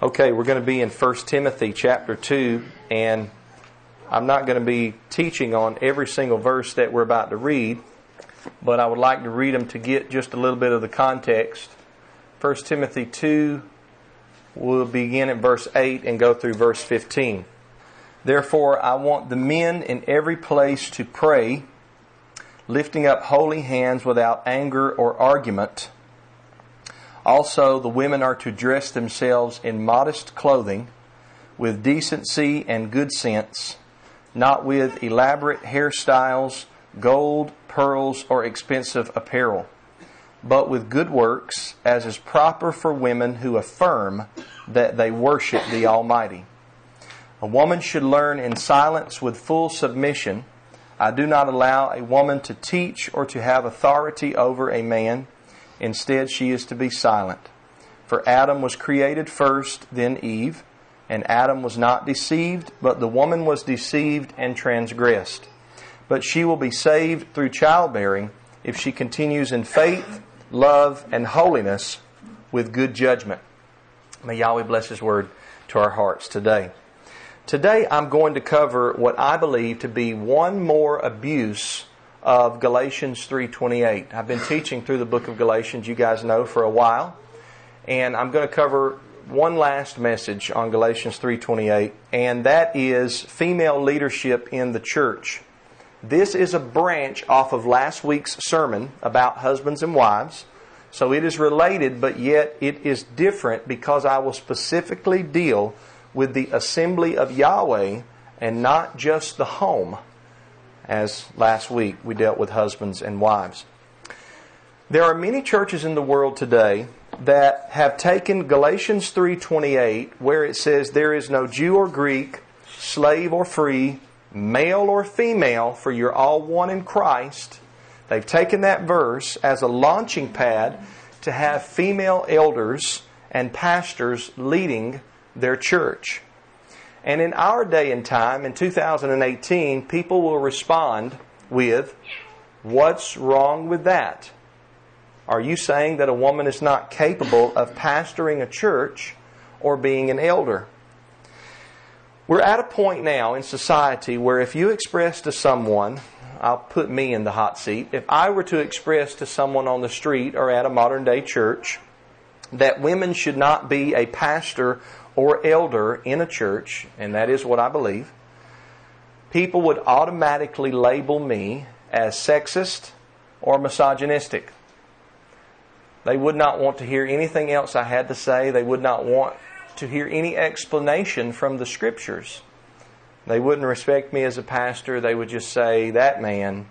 Okay, we're going to be in 1 Timothy chapter 2, and I'm not going to be teaching on every single verse that we're about to read, but I would like to read them to get just a little bit of the context. 1 Timothy 2, we'll begin at verse 8 and go through verse 15. Therefore, I want the men in every place to pray, lifting up holy hands without anger or argument also, the women are to dress themselves in modest clothing, with decency and good sense, not with elaborate hairstyles, gold, pearls, or expensive apparel, but with good works, as is proper for women who affirm that they worship the Almighty. A woman should learn in silence with full submission. I do not allow a woman to teach or to have authority over a man Instead, she is to be silent. For Adam was created first, then Eve. And Adam was not deceived, but the woman was deceived and transgressed. But she will be saved through childbearing if she continues in faith, love, and holiness with good judgment. May Yahweh bless His word to our hearts today. Today I'm going to cover what I believe to be one more abuse of Galatians 3:28. I've been teaching through the book of Galatians, you guys know, for a while, and I'm going to cover one last message on Galatians 3:28, and that is female leadership in the church. This is a branch off of last week's sermon about husbands and wives. So it is related, but yet it is different because I will specifically deal with the assembly of Yahweh and not just the home as last week we dealt with husbands and wives. There are many churches in the world today that have taken Galatians 3:28 where it says there is no Jew or Greek, slave or free, male or female for you're all one in Christ. They've taken that verse as a launching pad to have female elders and pastors leading their church. And in our day and time, in 2018, people will respond with, What's wrong with that? Are you saying that a woman is not capable of pastoring a church or being an elder? We're at a point now in society where if you express to someone, I'll put me in the hot seat, if I were to express to someone on the street or at a modern day church that women should not be a pastor or elder in a church, and that is what I believe, people would automatically label me as sexist or misogynistic. They would not want to hear anything else I had to say. They would not want to hear any explanation from the scriptures. They wouldn't respect me as a pastor. They would just say, that man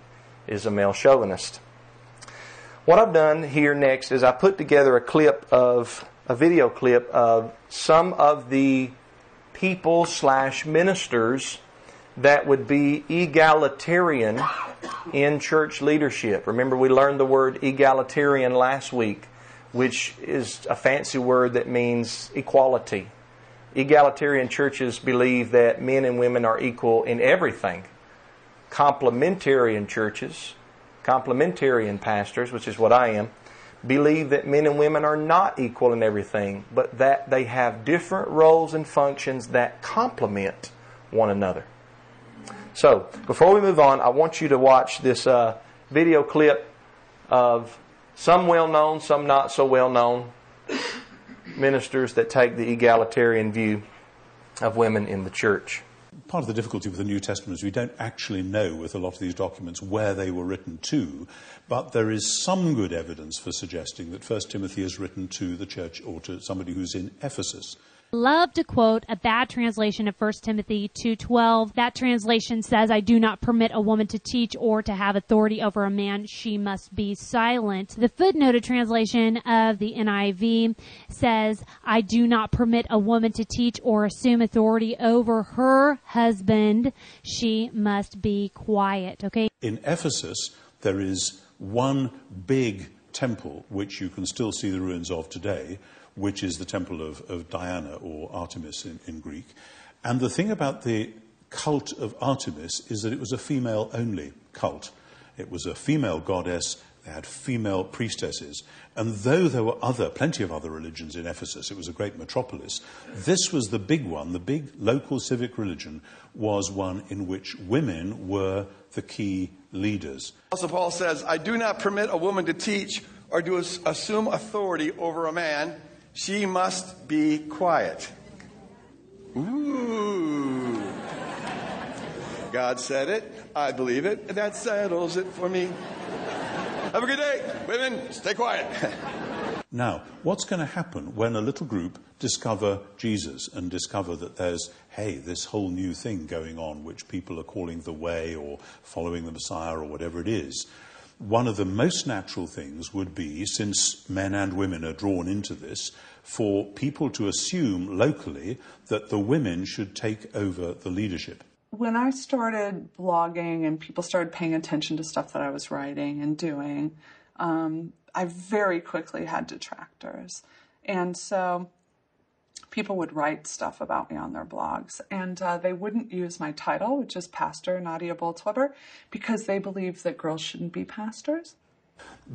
is a male chauvinist. What I've done here next is I put together a clip of a video clip of some of the people slash ministers that would be egalitarian in church leadership. Remember, we learned the word egalitarian last week, which is a fancy word that means equality. Egalitarian churches believe that men and women are equal in everything. Complementarian churches, complementarian pastors, which is what I am, believe that men and women are not equal in everything, but that they have different roles and functions that complement one another. So, before we move on, I want you to watch this uh, video clip of some well known, some not so well known ministers that take the egalitarian view of women in the church part of the difficulty with the New Testament is we don't actually know with a lot of these documents where they were written to, but there is some good evidence for suggesting that 1 Timothy is written to the church or to somebody who's in Ephesus love to quote a bad translation of 1 Timothy 2:12. That translation says, "I do not permit a woman to teach or to have authority over a man; she must be silent." The footnoted translation of the NIV says, "I do not permit a woman to teach or assume authority over her husband; she must be quiet." Okay? In Ephesus, there is one big temple which you can still see the ruins of today which is the temple of, of Diana or Artemis in, in Greek. And the thing about the cult of Artemis is that it was a female only cult. It was a female goddess. they had female priestesses. And though there were other, plenty of other religions in Ephesus, it was a great metropolis, this was the big one, the big local civic religion was one in which women were the key leaders. Apostle Paul says, I do not permit a woman to teach or to assume authority over a man. She must be quiet. Ooh. God said it. I believe it. That settles it for me. Have a good day. Women, stay quiet. now, what's going to happen when a little group discover Jesus and discover that there's, hey, this whole new thing going on, which people are calling the way or following the Messiah or whatever it is? One of the most natural things would be, since men and women are drawn into this, for people to assume locally that the women should take over the leadership when I started blogging and people started paying attention to stuff that I was writing and doing, um, I very quickly had detractors. And so people would write stuff about me on their blogs, and uh, they wouldn't use my title, which is Pastor Nadia Bolz-Weber, because they believe that girls shouldn't be pastors.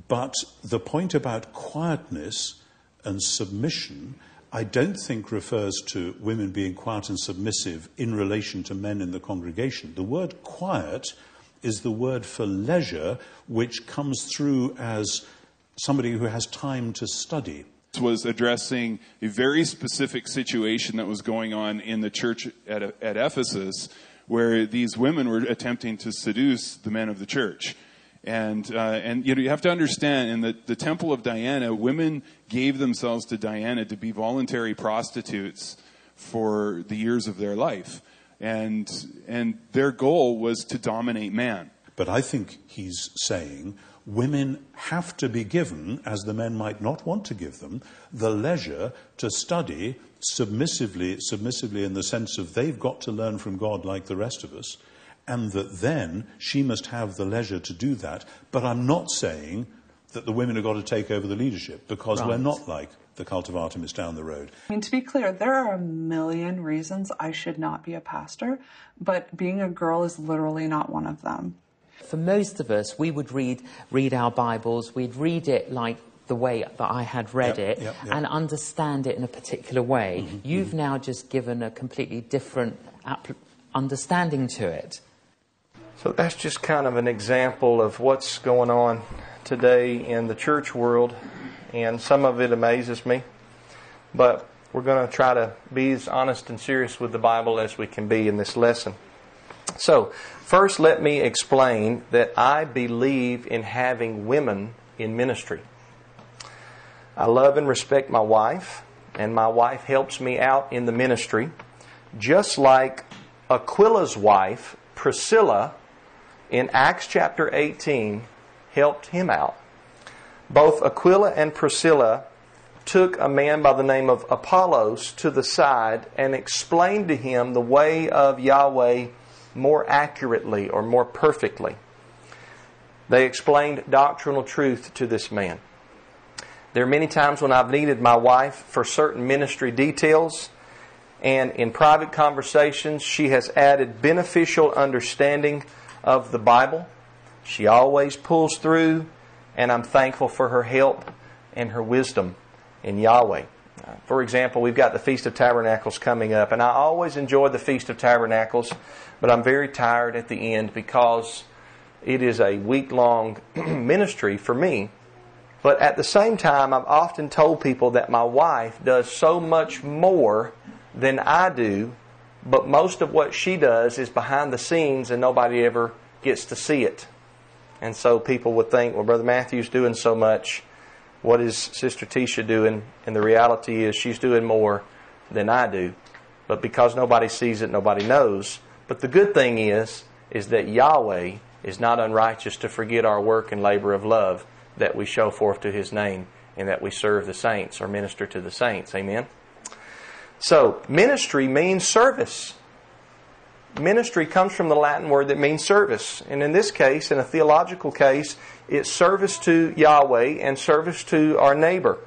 But the point about quietness and submission I don't think refers to women being quiet and submissive in relation to men in the congregation. The word quiet is the word for leisure, which comes through as somebody who has time to study. Was addressing a very specific situation that was going on in the church at, at Ephesus, where these women were attempting to seduce the men of the church. And, uh, and you know, you have to understand, in the, the temple of Diana, women gave themselves to Diana to be voluntary prostitutes for the years of their life. And, and their goal was to dominate man. But I think he's saying women have to be given, as the men might not want to give them, the leisure to study submissively, submissively in the sense of they've got to learn from God like the rest of us, and that then she must have the leisure to do that. But I'm not saying that the women have got to take over the leadership because right. we're not like the cult of Artemis down the road. I mean, to be clear, there are a million reasons I should not be a pastor, but being a girl is literally not one of them. For most of us, we would read, read our Bibles, we'd read it like the way that I had read yep, it yep, yep. and understand it in a particular way. Mm-hmm, You've mm-hmm. now just given a completely different understanding to it. So that's just kind of an example of what's going on today in the church world, and some of it amazes me. But we're going to try to be as honest and serious with the Bible as we can be in this lesson. So, first, let me explain that I believe in having women in ministry. I love and respect my wife, and my wife helps me out in the ministry, just like Aquila's wife, Priscilla, in Acts chapter 18 helped him out. Both Aquila and Priscilla took a man by the name of Apollos to the side and explained to him the way of Yahweh more accurately or more perfectly. They explained doctrinal truth to this man. There are many times when I've needed my wife for certain ministry details, and in private conversations, she has added beneficial understanding of the Bible. She always pulls through, and I'm thankful for her help and her wisdom in Yahweh. For example, we've got the Feast of Tabernacles coming up, and I always enjoy the Feast of Tabernacles, but I'm very tired at the end because it is a week long ministry for me. But at the same time, I've often told people that my wife does so much more than I do but most of what she does is behind the scenes and nobody ever gets to see it. And so people would think, well, Brother Matthew's doing so much. What is Sister Tisha doing? And the reality is she's doing more than I do. But because nobody sees it, nobody knows. But the good thing is, is that Yahweh is not unrighteous to forget our work and labor of love that we show forth to His name and that we serve the saints or minister to the saints. Amen. So, ministry means service. Ministry comes from the Latin word that means service. And in this case, in a theological case, it's service to Yahweh and service to our neighbor.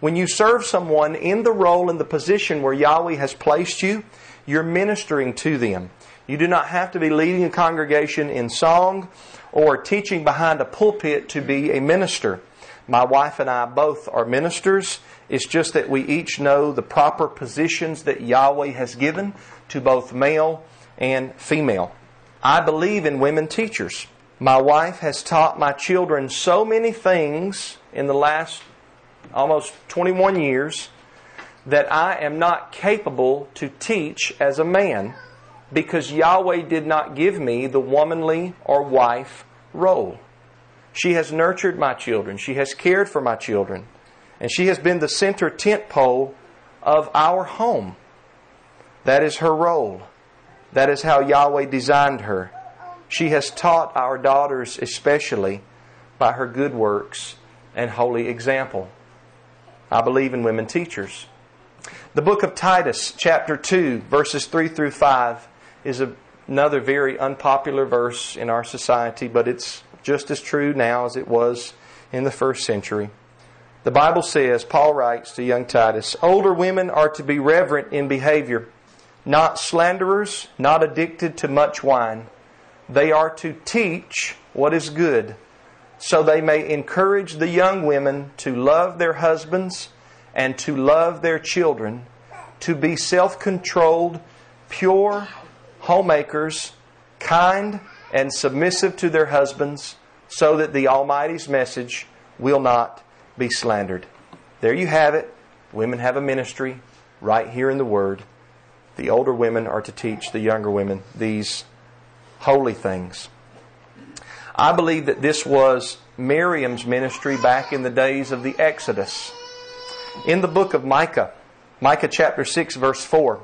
When you serve someone in the role and the position where Yahweh has placed you, you're ministering to them. You do not have to be leading a congregation in song or teaching behind a pulpit to be a minister. My wife and I both are ministers. It's just that we each know the proper positions that Yahweh has given to both male and female. I believe in women teachers. My wife has taught my children so many things in the last almost 21 years that I am not capable to teach as a man because Yahweh did not give me the womanly or wife role. She has nurtured my children. She has cared for my children. And she has been the center tent pole of our home. That is her role. That is how Yahweh designed her. She has taught our daughters, especially by her good works and holy example. I believe in women teachers. The book of Titus, chapter 2, verses 3 through 5, is another very unpopular verse in our society, but it's just as true now as it was in the first century. The Bible says, Paul writes to young Titus, older women are to be reverent in behavior, not slanderers, not addicted to much wine. They are to teach what is good, so they may encourage the young women to love their husbands and to love their children, to be self controlled, pure, homemakers, kind, and submissive to their husbands, so that the Almighty's message will not be slandered. There you have it. Women have a ministry right here in the Word. The older women are to teach the younger women these holy things. I believe that this was Miriam's ministry back in the days of the Exodus. In the book of Micah, Micah chapter 6, verse 4,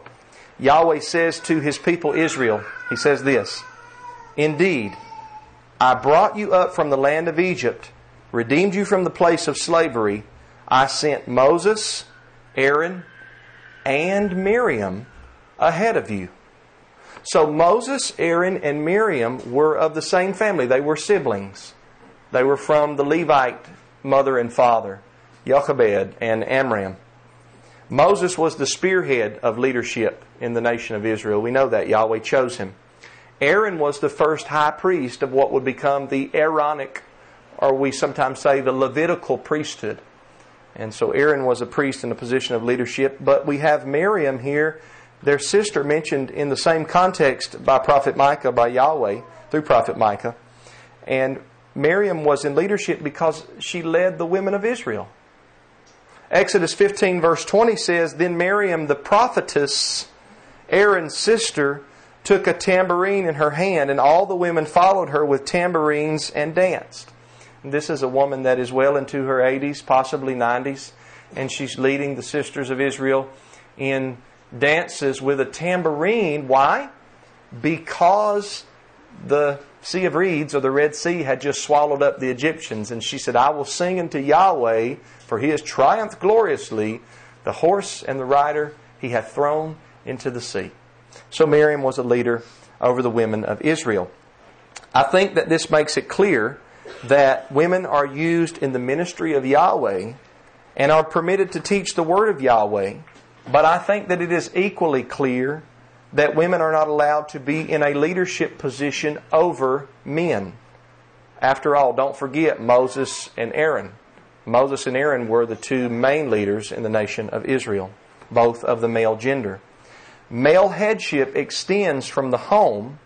Yahweh says to his people Israel, He says this Indeed, I brought you up from the land of Egypt, redeemed you from the place of slavery. I sent Moses, Aaron, and Miriam ahead of you. So Moses, Aaron, and Miriam were of the same family. They were siblings. They were from the Levite mother and father, Jochebed and Amram. Moses was the spearhead of leadership in the nation of Israel. We know that. Yahweh chose him. Aaron was the first high priest of what would become the Aaronic, or we sometimes say the Levitical priesthood. And so Aaron was a priest in a position of leadership. But we have Miriam here, their sister, mentioned in the same context by Prophet Micah, by Yahweh, through Prophet Micah. And Miriam was in leadership because she led the women of Israel. Exodus 15, verse 20 says Then Miriam the prophetess, Aaron's sister, took a tambourine in her hand, and all the women followed her with tambourines and danced. And this is a woman that is well into her 80s, possibly 90s, and she's leading the sisters of Israel in dances with a tambourine. Why? Because the Sea of Reeds or the Red Sea had just swallowed up the Egyptians, and she said, I will sing unto Yahweh, for he has triumphed gloriously. The horse and the rider he hath thrown into the sea. So Miriam was a leader over the women of Israel. I think that this makes it clear that women are used in the ministry of Yahweh and are permitted to teach the word of Yahweh. But I think that it is equally clear that women are not allowed to be in a leadership position over men. After all, don't forget Moses and Aaron. Moses and Aaron were the two main leaders in the nation of Israel, both of the male gender. Male headship extends from the home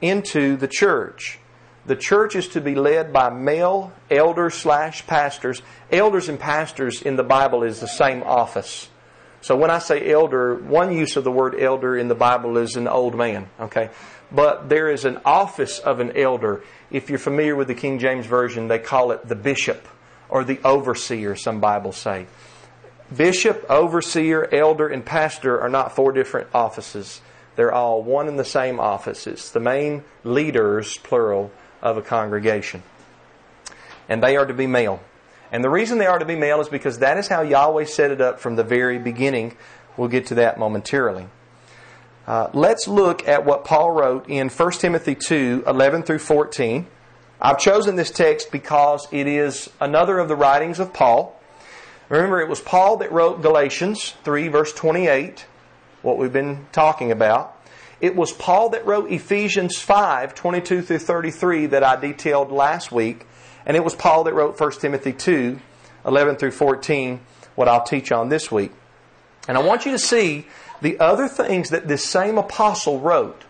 into the church. The church is to be led by male elders slash pastors. Elders and pastors in the Bible is the same office. So when I say elder, one use of the word elder in the Bible is an old man, okay? But there is an office of an elder. If you're familiar with the King James Version, they call it the bishop or the overseer, some Bibles say. Bishop, overseer, elder, and pastor are not four different offices. They're all one and the same office. It's the main leaders, plural, of a congregation. And they are to be male. And the reason they are to be male is because that is how Yahweh set it up from the very beginning. We'll get to that momentarily. Uh, let's look at what Paul wrote in 1 Timothy 2 11 through 14. I've chosen this text because it is another of the writings of Paul. Remember, it was Paul that wrote Galatians 3, verse 28, what we've been talking about. It was Paul that wrote Ephesians 5 22 through 33 that I detailed last week. And it was Paul that wrote 1 Timothy 2 11 through 14, what I'll teach on this week. And I want you to see the other things that this same apostle wrote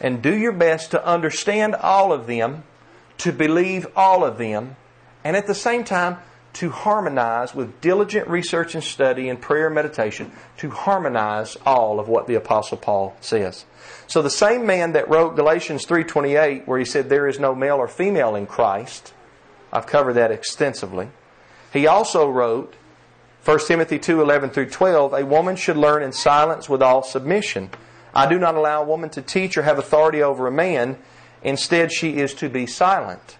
and do your best to understand all of them, to believe all of them, and at the same time, to harmonize with diligent research and study and prayer and meditation to harmonize all of what the apostle Paul says. So the same man that wrote Galatians 3:28 where he said there is no male or female in Christ, I've covered that extensively. He also wrote 1 Timothy 2:11 through 12, a woman should learn in silence with all submission. I do not allow a woman to teach or have authority over a man, instead she is to be silent.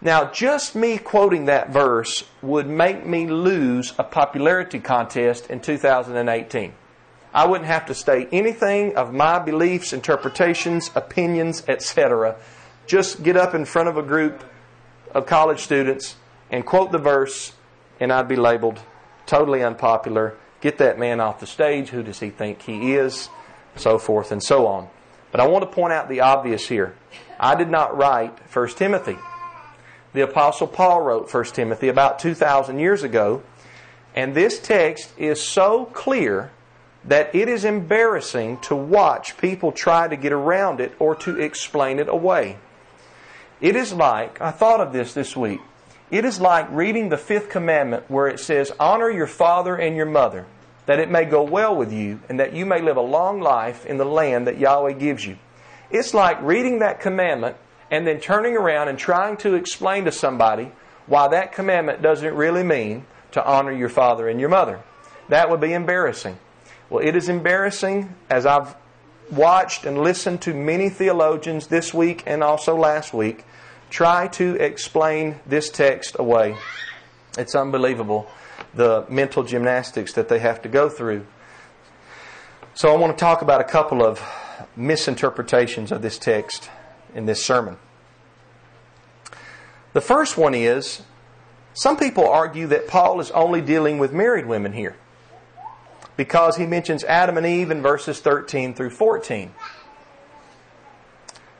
Now, just me quoting that verse would make me lose a popularity contest in 2018. I wouldn't have to state anything of my beliefs, interpretations, opinions, etc. Just get up in front of a group of college students and quote the verse, and I'd be labeled totally unpopular. Get that man off the stage. Who does he think he is? So forth and so on. But I want to point out the obvious here. I did not write 1 Timothy the Apostle Paul wrote 1 Timothy about 2,000 years ago. And this text is so clear that it is embarrassing to watch people try to get around it or to explain it away. It is like, I thought of this this week, it is like reading the fifth commandment where it says, Honor your father and your mother, that it may go well with you and that you may live a long life in the land that Yahweh gives you. It's like reading that commandment and then turning around and trying to explain to somebody why that commandment doesn't really mean to honor your father and your mother. That would be embarrassing. Well, it is embarrassing as I've watched and listened to many theologians this week and also last week try to explain this text away. It's unbelievable the mental gymnastics that they have to go through. So I want to talk about a couple of misinterpretations of this text in this sermon. The first one is some people argue that Paul is only dealing with married women here because he mentions Adam and Eve in verses 13 through 14.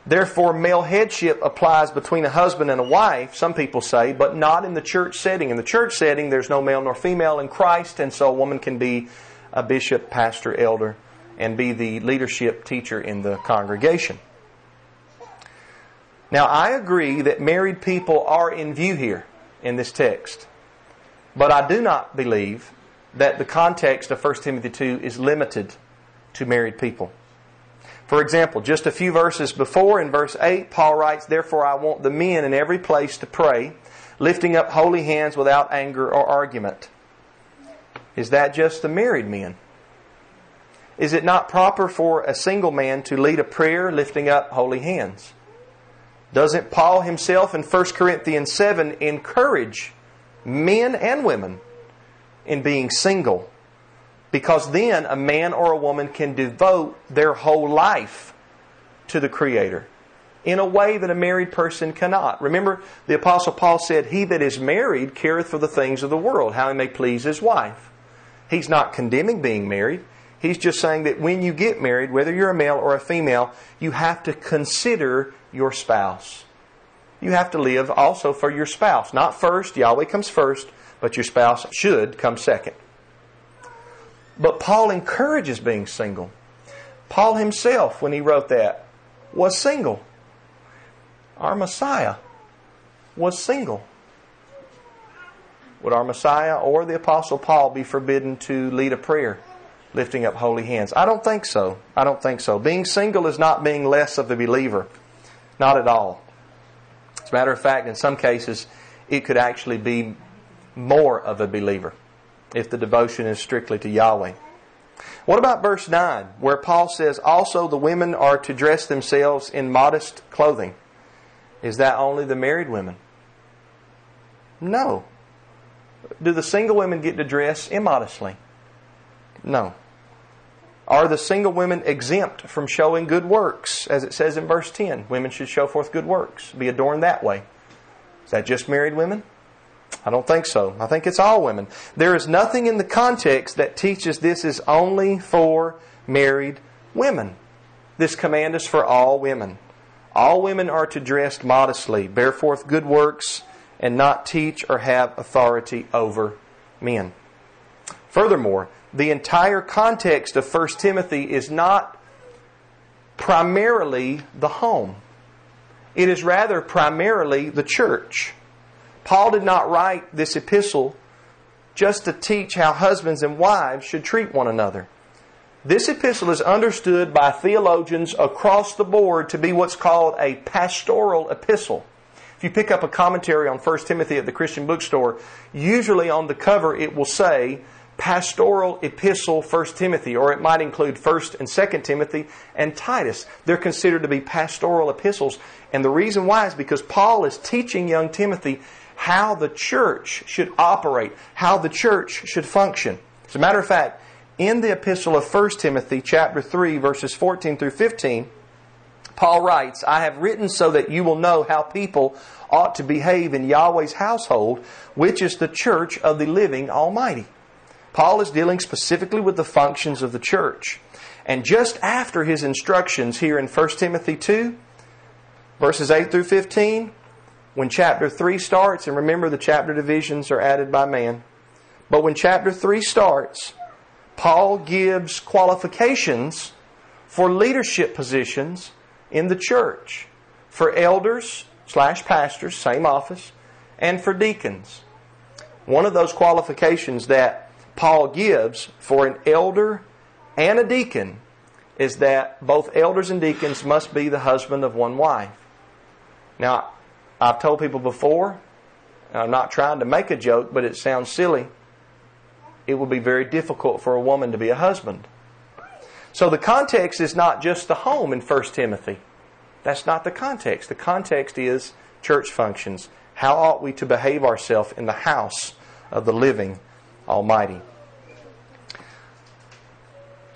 Therefore, male headship applies between a husband and a wife, some people say, but not in the church setting. In the church setting, there's no male nor female in Christ, and so a woman can be a bishop, pastor, elder, and be the leadership teacher in the congregation. Now, I agree that married people are in view here in this text, but I do not believe that the context of 1 Timothy 2 is limited to married people. For example, just a few verses before, in verse 8, Paul writes, Therefore I want the men in every place to pray, lifting up holy hands without anger or argument. Is that just the married men? Is it not proper for a single man to lead a prayer lifting up holy hands? Doesn't Paul himself in 1 Corinthians 7 encourage men and women in being single? Because then a man or a woman can devote their whole life to the Creator in a way that a married person cannot. Remember, the Apostle Paul said, He that is married careth for the things of the world, how he may please his wife. He's not condemning being married. He's just saying that when you get married, whether you're a male or a female, you have to consider your spouse. You have to live also for your spouse. Not first, Yahweh comes first, but your spouse should come second. But Paul encourages being single. Paul himself, when he wrote that, was single. Our Messiah was single. Would our Messiah or the Apostle Paul be forbidden to lead a prayer lifting up holy hands? I don't think so. I don't think so. Being single is not being less of a believer. Not at all. As a matter of fact, in some cases, it could actually be more of a believer if the devotion is strictly to Yahweh. What about verse 9, where Paul says, Also the women are to dress themselves in modest clothing? Is that only the married women? No. Do the single women get to dress immodestly? No. Are the single women exempt from showing good works? As it says in verse 10, women should show forth good works, be adorned that way. Is that just married women? I don't think so. I think it's all women. There is nothing in the context that teaches this is only for married women. This command is for all women. All women are to dress modestly, bear forth good works, and not teach or have authority over men. Furthermore, the entire context of 1 Timothy is not primarily the home. It is rather primarily the church. Paul did not write this epistle just to teach how husbands and wives should treat one another. This epistle is understood by theologians across the board to be what's called a pastoral epistle. If you pick up a commentary on 1 Timothy at the Christian bookstore, usually on the cover it will say pastoral epistle 1 Timothy, or it might include 1st and 2nd Timothy and Titus. They're considered to be pastoral epistles. And the reason why is because Paul is teaching young Timothy how the church should operate, how the church should function. As a matter of fact, in the epistle of 1 Timothy chapter 3 verses 14 through 15, Paul writes, I have written so that you will know how people ought to behave in Yahweh's household, which is the church of the living Almighty. Paul is dealing specifically with the functions of the church. And just after his instructions here in 1 Timothy 2, verses 8 through 15, when chapter 3 starts, and remember the chapter divisions are added by man, but when chapter 3 starts, Paul gives qualifications for leadership positions in the church for elders slash pastors, same office, and for deacons. One of those qualifications that Paul gives for an elder and a deacon is that both elders and deacons must be the husband of one wife. Now, I've told people before, I'm not trying to make a joke, but it sounds silly. It will be very difficult for a woman to be a husband. So the context is not just the home in 1 Timothy. That's not the context. The context is church functions. How ought we to behave ourselves in the house of the living Almighty?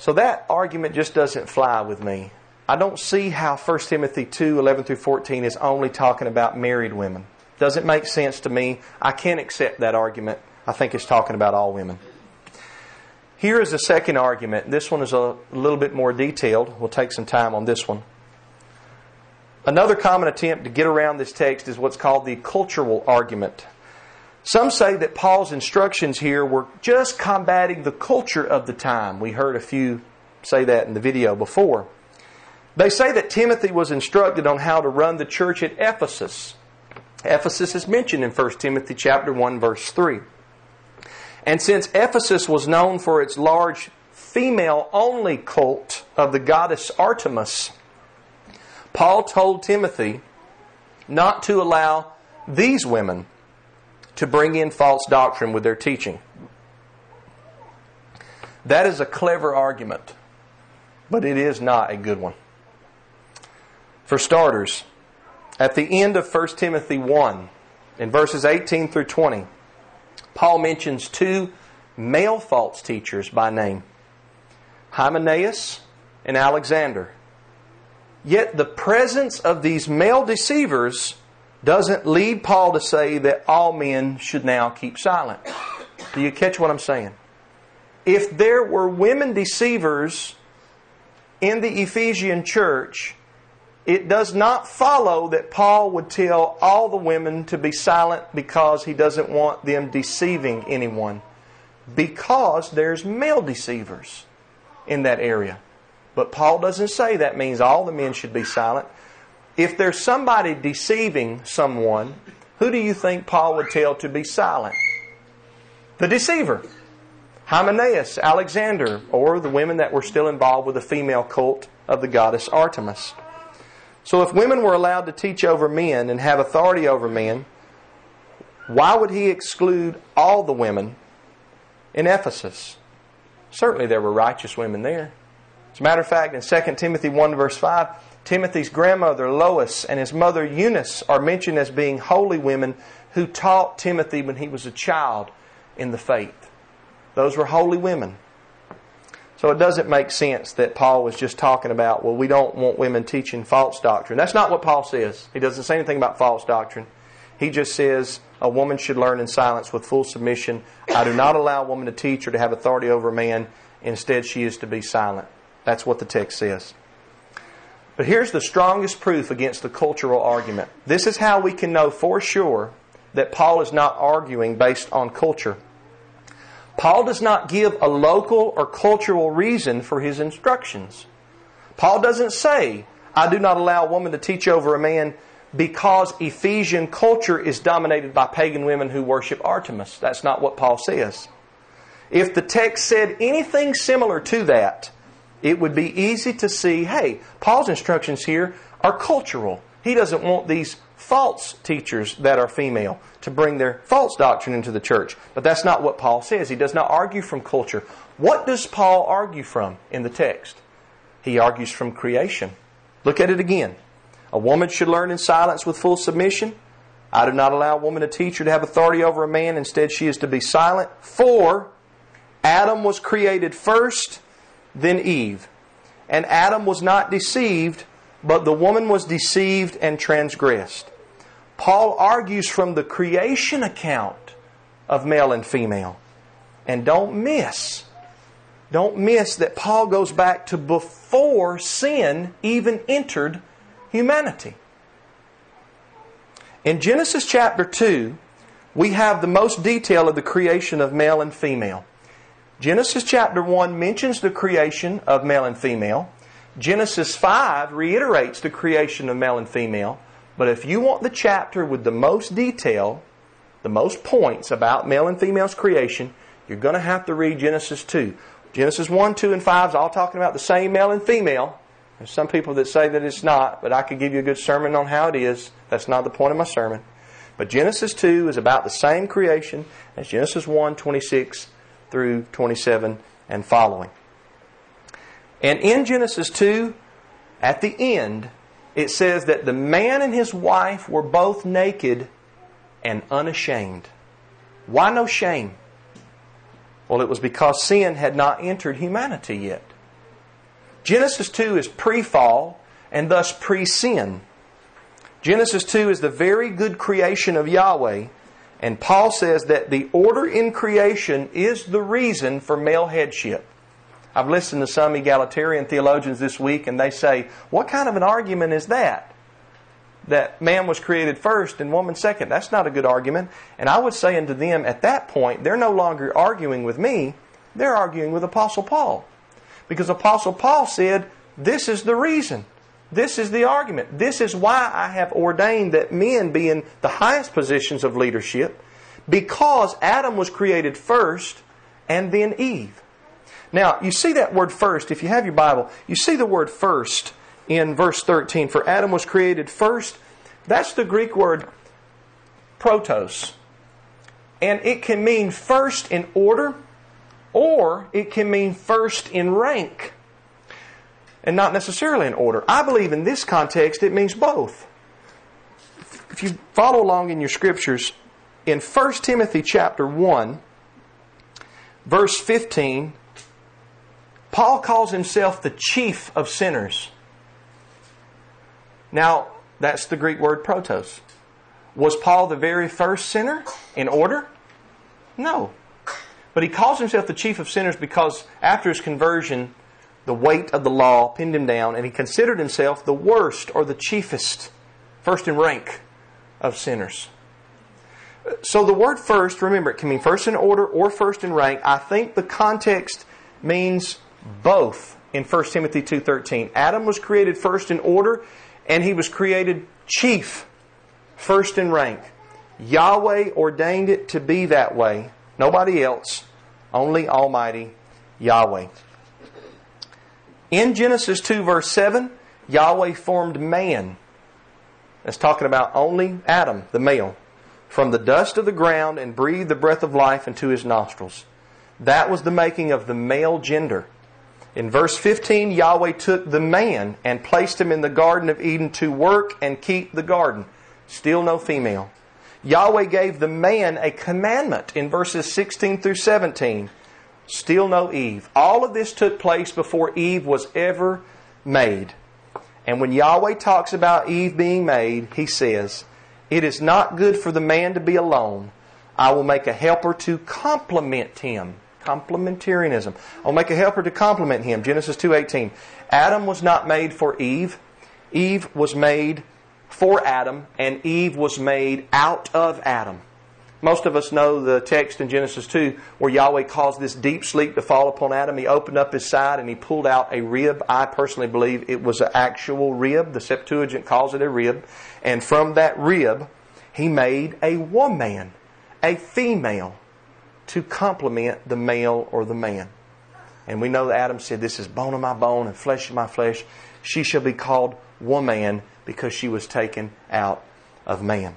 So that argument just doesn't fly with me. I don't see how 1 Timothy 2 11 through 14 is only talking about married women. Doesn't make sense to me. I can't accept that argument. I think it's talking about all women. Here is the second argument. This one is a little bit more detailed. We'll take some time on this one. Another common attempt to get around this text is what's called the cultural argument. Some say that Paul's instructions here were just combating the culture of the time. We heard a few say that in the video before. They say that Timothy was instructed on how to run the church at Ephesus. Ephesus is mentioned in 1 Timothy chapter 1 verse 3. And since Ephesus was known for its large female only cult of the goddess Artemis, Paul told Timothy not to allow these women to bring in false doctrine with their teaching. That is a clever argument, but it is not a good one. For starters, at the end of 1 Timothy 1, in verses 18 through 20, Paul mentions two male false teachers by name Hymenaeus and Alexander. Yet the presence of these male deceivers doesn't lead Paul to say that all men should now keep silent. Do you catch what I'm saying? If there were women deceivers in the Ephesian church, it does not follow that Paul would tell all the women to be silent because he doesn't want them deceiving anyone. Because there's male deceivers in that area. But Paul doesn't say that means all the men should be silent if there's somebody deceiving someone, who do you think Paul would tell to be silent? The deceiver. Hymenaeus, Alexander, or the women that were still involved with the female cult of the goddess Artemis. So if women were allowed to teach over men and have authority over men, why would he exclude all the women in Ephesus? Certainly there were righteous women there. As a matter of fact, in 2 Timothy 1 verse 5, Timothy's grandmother, Lois, and his mother, Eunice, are mentioned as being holy women who taught Timothy when he was a child in the faith. Those were holy women. So it doesn't make sense that Paul was just talking about, well, we don't want women teaching false doctrine. That's not what Paul says. He doesn't say anything about false doctrine. He just says a woman should learn in silence with full submission. I do not allow a woman to teach or to have authority over a man. Instead, she is to be silent. That's what the text says. But here's the strongest proof against the cultural argument. This is how we can know for sure that Paul is not arguing based on culture. Paul does not give a local or cultural reason for his instructions. Paul doesn't say, I do not allow a woman to teach over a man because Ephesian culture is dominated by pagan women who worship Artemis. That's not what Paul says. If the text said anything similar to that, it would be easy to see hey, Paul's instructions here are cultural. He doesn't want these false teachers that are female to bring their false doctrine into the church. But that's not what Paul says. He does not argue from culture. What does Paul argue from in the text? He argues from creation. Look at it again. A woman should learn in silence with full submission. I do not allow a woman, a teacher, to have authority over a man. Instead, she is to be silent. For Adam was created first, then Eve. And Adam was not deceived, but the woman was deceived and transgressed. Paul argues from the creation account of male and female. And don't miss, don't miss that Paul goes back to before sin even entered humanity. In Genesis chapter 2, we have the most detail of the creation of male and female. Genesis chapter 1 mentions the creation of male and female. Genesis 5 reiterates the creation of male and female. But if you want the chapter with the most detail, the most points about male and female's creation, you're going to have to read Genesis 2. Genesis 1, 2, and 5 is all talking about the same male and female. There's some people that say that it's not, but I could give you a good sermon on how it is. That's not the point of my sermon. But Genesis 2 is about the same creation as Genesis 1, 26 through 27 and following. And in Genesis 2, at the end, it says that the man and his wife were both naked and unashamed. Why no shame? Well, it was because sin had not entered humanity yet. Genesis 2 is pre fall and thus pre sin. Genesis 2 is the very good creation of Yahweh, and Paul says that the order in creation is the reason for male headship. I've listened to some egalitarian theologians this week, and they say, What kind of an argument is that? That man was created first and woman second. That's not a good argument. And I would say unto them, at that point, they're no longer arguing with me, they're arguing with Apostle Paul. Because Apostle Paul said, This is the reason. This is the argument. This is why I have ordained that men be in the highest positions of leadership, because Adam was created first and then Eve. Now, you see that word first, if you have your Bible, you see the word first in verse 13. For Adam was created first. That's the Greek word protos. And it can mean first in order or it can mean first in rank and not necessarily in order. I believe in this context it means both. If you follow along in your scriptures, in 1 Timothy chapter 1, verse 15, Paul calls himself the chief of sinners. Now, that's the Greek word protos. Was Paul the very first sinner in order? No. But he calls himself the chief of sinners because after his conversion, the weight of the law pinned him down, and he considered himself the worst or the chiefest, first in rank of sinners. So the word first, remember, it can mean first in order or first in rank. I think the context means both in 1 Timothy 2:13. Adam was created first in order and he was created chief, first in rank. Yahweh ordained it to be that way Nobody else, only Almighty Yahweh. In Genesis 2, verse 7, Yahweh formed man. That's talking about only Adam, the male, from the dust of the ground and breathed the breath of life into his nostrils. That was the making of the male gender. In verse 15, Yahweh took the man and placed him in the Garden of Eden to work and keep the garden. Still no female. Yahweh gave the man a commandment in verses 16 through 17. Still no Eve. All of this took place before Eve was ever made. And when Yahweh talks about Eve being made, he says, It is not good for the man to be alone. I will make a helper to complement him. Complementarianism. I'll make a helper to complement him. Genesis 2:18. Adam was not made for Eve. Eve was made for Adam, and Eve was made out of Adam. Most of us know the text in Genesis 2 where Yahweh caused this deep sleep to fall upon Adam. He opened up his side and he pulled out a rib. I personally believe it was an actual rib. The Septuagint calls it a rib. And from that rib, he made a woman, a female, to complement the male or the man. And we know that Adam said, This is bone of my bone and flesh of my flesh. She shall be called woman because she was taken out of man.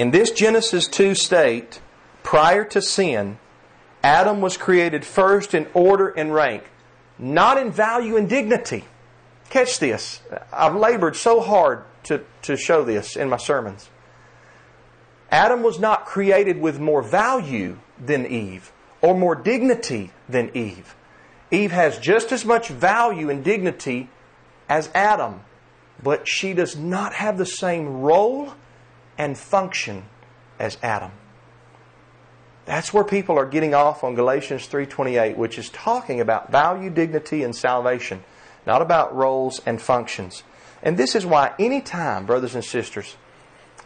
In this Genesis 2 state, prior to sin, Adam was created first in order and rank, not in value and dignity. Catch this. I've labored so hard to, to show this in my sermons. Adam was not created with more value than Eve or more dignity than Eve. Eve has just as much value and dignity as Adam, but she does not have the same role and function as Adam. That's where people are getting off on Galatians 3:28, which is talking about value, dignity and salvation, not about roles and functions. And this is why any time, brothers and sisters,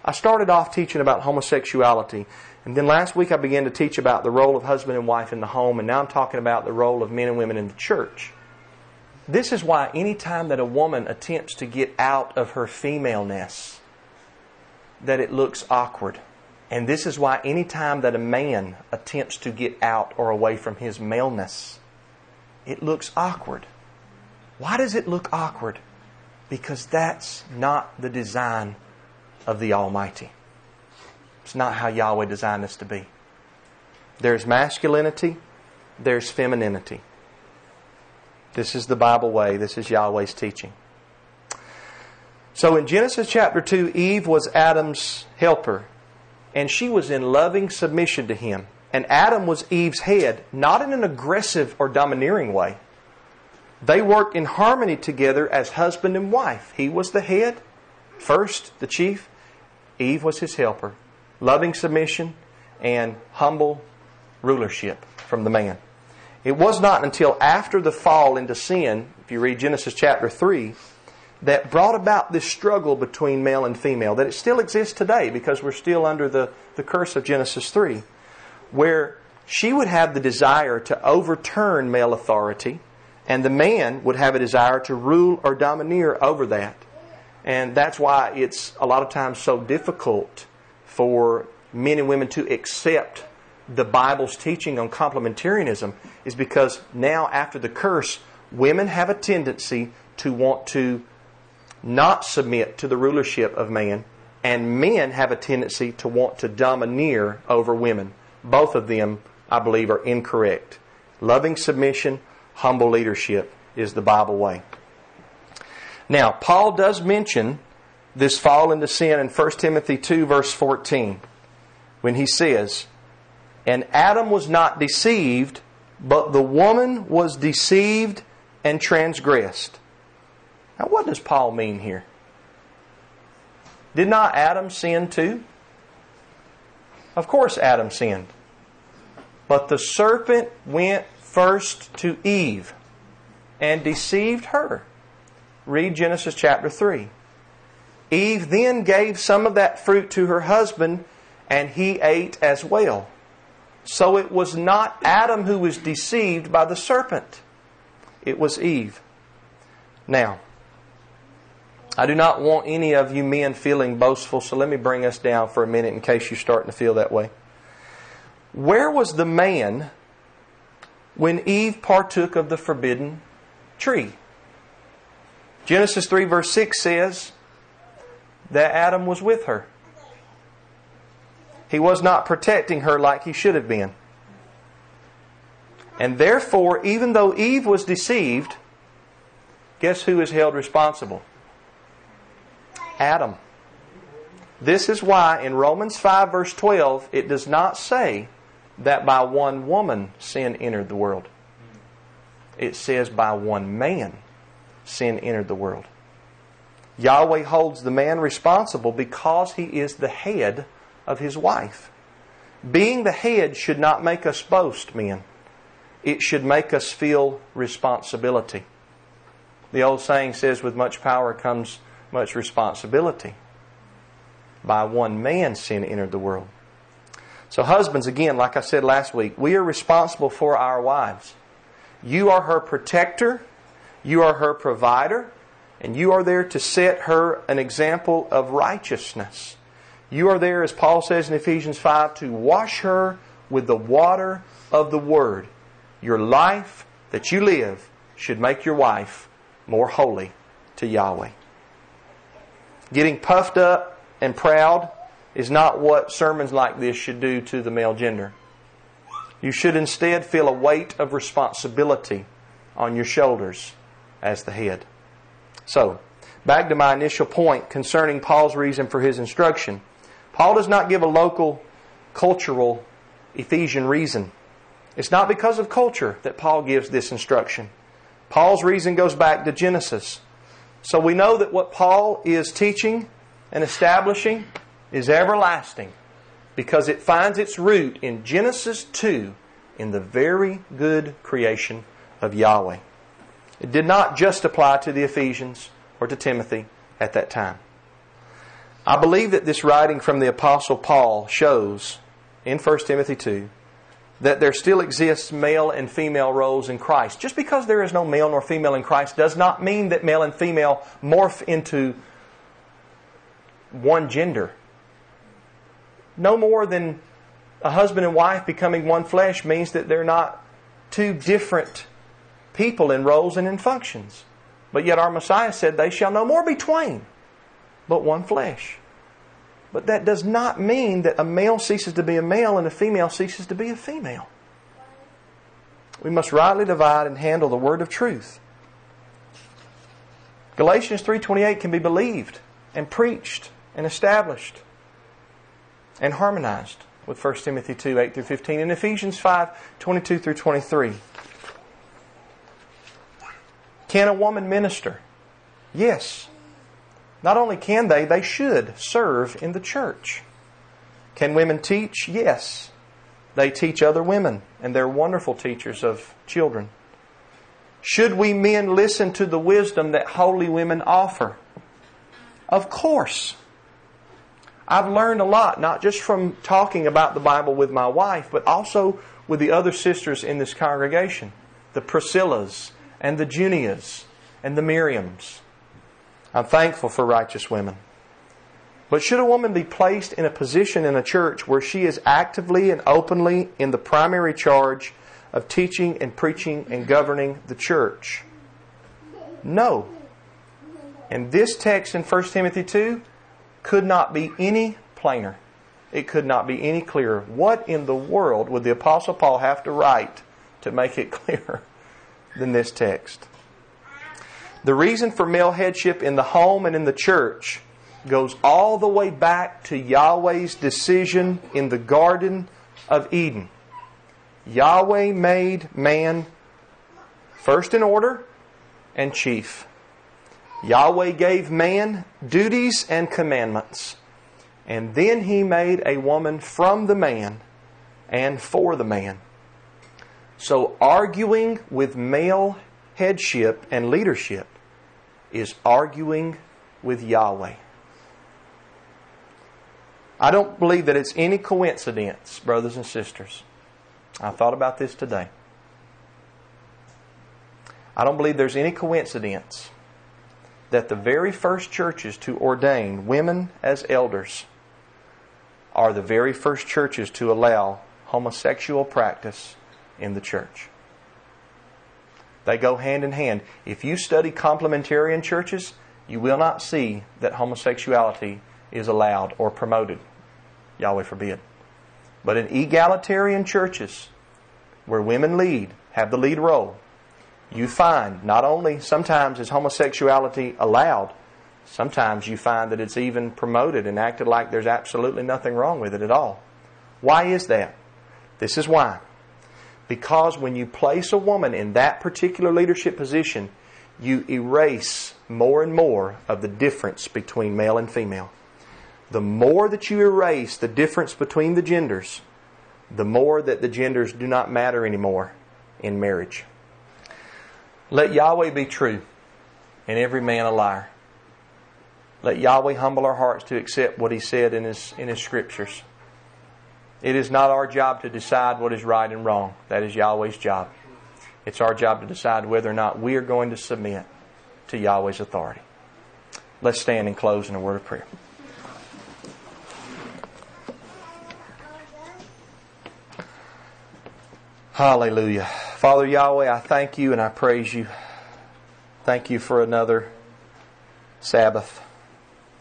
I started off teaching about homosexuality, and then last week I began to teach about the role of husband and wife in the home, and now I'm talking about the role of men and women in the church. This is why any time that a woman attempts to get out of her femaleness, that it looks awkward. And this is why any time that a man attempts to get out or away from his maleness, it looks awkward. Why does it look awkward? Because that's not the design of the Almighty. It's not how Yahweh designed us to be. There's masculinity, there's femininity. This is the Bible way, this is Yahweh's teaching. So in Genesis chapter 2, Eve was Adam's helper, and she was in loving submission to him. And Adam was Eve's head, not in an aggressive or domineering way. They worked in harmony together as husband and wife. He was the head, first, the chief. Eve was his helper. Loving submission and humble rulership from the man. It was not until after the fall into sin, if you read Genesis chapter 3, that brought about this struggle between male and female, that it still exists today because we're still under the, the curse of Genesis 3, where she would have the desire to overturn male authority, and the man would have a desire to rule or domineer over that. And that's why it's a lot of times so difficult for men and women to accept the Bible's teaching on complementarianism, is because now, after the curse, women have a tendency to want to not submit to the rulership of man, and men have a tendency to want to domineer over women. Both of them, I believe, are incorrect. Loving submission, humble leadership is the Bible way. Now, Paul does mention this fall into sin in 1 Timothy 2, verse 14, when he says, And Adam was not deceived, but the woman was deceived and transgressed. Now, what does Paul mean here? Did not Adam sin too? Of course, Adam sinned. But the serpent went first to Eve and deceived her. Read Genesis chapter 3. Eve then gave some of that fruit to her husband, and he ate as well. So it was not Adam who was deceived by the serpent, it was Eve. Now, I do not want any of you men feeling boastful, so let me bring us down for a minute in case you're starting to feel that way. Where was the man when Eve partook of the forbidden tree? Genesis 3, verse 6 says that Adam was with her. He was not protecting her like he should have been. And therefore, even though Eve was deceived, guess who is held responsible? Adam. This is why in Romans 5, verse 12, it does not say that by one woman sin entered the world. It says by one man sin entered the world. Yahweh holds the man responsible because he is the head of his wife. Being the head should not make us boast, men. It should make us feel responsibility. The old saying says, with much power comes much responsibility. By one man sin entered the world. So, husbands, again, like I said last week, we are responsible for our wives. You are her protector, you are her provider, and you are there to set her an example of righteousness. You are there, as Paul says in Ephesians 5, to wash her with the water of the Word. Your life that you live should make your wife more holy to Yahweh. Getting puffed up and proud is not what sermons like this should do to the male gender. You should instead feel a weight of responsibility on your shoulders as the head. So, back to my initial point concerning Paul's reason for his instruction. Paul does not give a local, cultural Ephesian reason. It's not because of culture that Paul gives this instruction. Paul's reason goes back to Genesis. So we know that what Paul is teaching and establishing is everlasting because it finds its root in Genesis 2 in the very good creation of Yahweh. It did not just apply to the Ephesians or to Timothy at that time. I believe that this writing from the Apostle Paul shows in 1 Timothy 2 that there still exists male and female roles in Christ. Just because there is no male nor female in Christ does not mean that male and female morph into one gender. No more than a husband and wife becoming one flesh means that they're not two different people in roles and in functions. But yet our Messiah said, They shall no more be twain, but one flesh. But that does not mean that a male ceases to be a male and a female ceases to be a female. We must rightly divide and handle the word of truth. Galatians 3:28 can be believed and preached and established and harmonized with 1 Timothy 2 8 through 15 and Ephesians 5 22 through 23. Can a woman minister? Yes. Not only can they, they should serve in the church. Can women teach? Yes. They teach other women, and they're wonderful teachers of children. Should we men listen to the wisdom that holy women offer? Of course. I've learned a lot, not just from talking about the Bible with my wife, but also with the other sisters in this congregation the Priscillas, and the Junias and the Miriams. I'm thankful for righteous women. But should a woman be placed in a position in a church where she is actively and openly in the primary charge of teaching and preaching and governing the church? No. And this text in 1 Timothy 2 could not be any plainer. It could not be any clearer. What in the world would the Apostle Paul have to write to make it clearer? than this text. The reason for male headship in the home and in the church goes all the way back to Yahweh's decision in the Garden of Eden. Yahweh made man first in order and chief. Yahweh gave man duties and commandments. And then he made a woman from the man and for the man. So, arguing with male headship and leadership is arguing with Yahweh. I don't believe that it's any coincidence, brothers and sisters. I thought about this today. I don't believe there's any coincidence that the very first churches to ordain women as elders are the very first churches to allow homosexual practice in the church. They go hand in hand. If you study complementarian churches, you will not see that homosexuality is allowed or promoted. Yahweh forbid. But in egalitarian churches, where women lead, have the lead role, you find not only sometimes is homosexuality allowed, sometimes you find that it's even promoted and acted like there's absolutely nothing wrong with it at all. Why is that? This is why. Because when you place a woman in that particular leadership position, you erase more and more of the difference between male and female. The more that you erase the difference between the genders, the more that the genders do not matter anymore in marriage. Let Yahweh be true and every man a liar. Let Yahweh humble our hearts to accept what He said in His, in His scriptures. It is not our job to decide what is right and wrong. That is Yahweh's job. It's our job to decide whether or not we are going to submit to Yahweh's authority. Let's stand and close in a word of prayer. Hallelujah. Father Yahweh, I thank you and I praise you. Thank you for another Sabbath.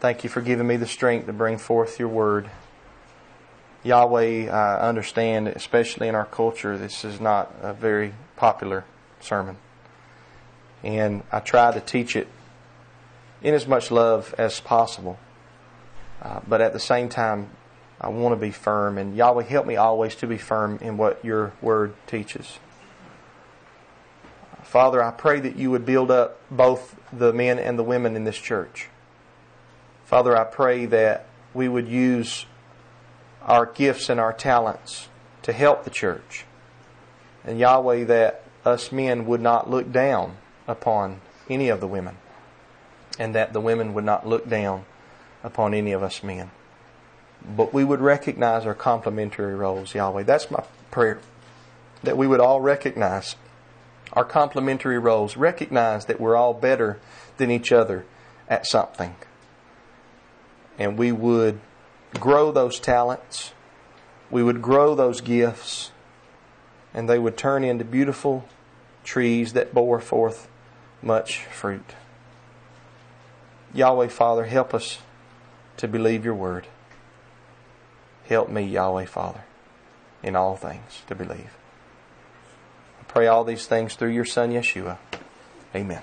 Thank you for giving me the strength to bring forth your word. Yahweh, I understand, especially in our culture, this is not a very popular sermon. And I try to teach it in as much love as possible. Uh, but at the same time, I want to be firm, and Yahweh, help me always to be firm in what your word teaches. Father, I pray that you would build up both the men and the women in this church. Father, I pray that we would use our gifts and our talents to help the church. And Yahweh, that us men would not look down upon any of the women, and that the women would not look down upon any of us men but we would recognize our complementary roles, Yahweh. That's my prayer. That we would all recognize our complementary roles, recognize that we're all better than each other at something. And we would grow those talents, we would grow those gifts, and they would turn into beautiful trees that bore forth much fruit. Yahweh, Father, help us to believe your word. Help me, Yahweh Father, in all things to believe. I pray all these things through your Son, Yeshua. Amen.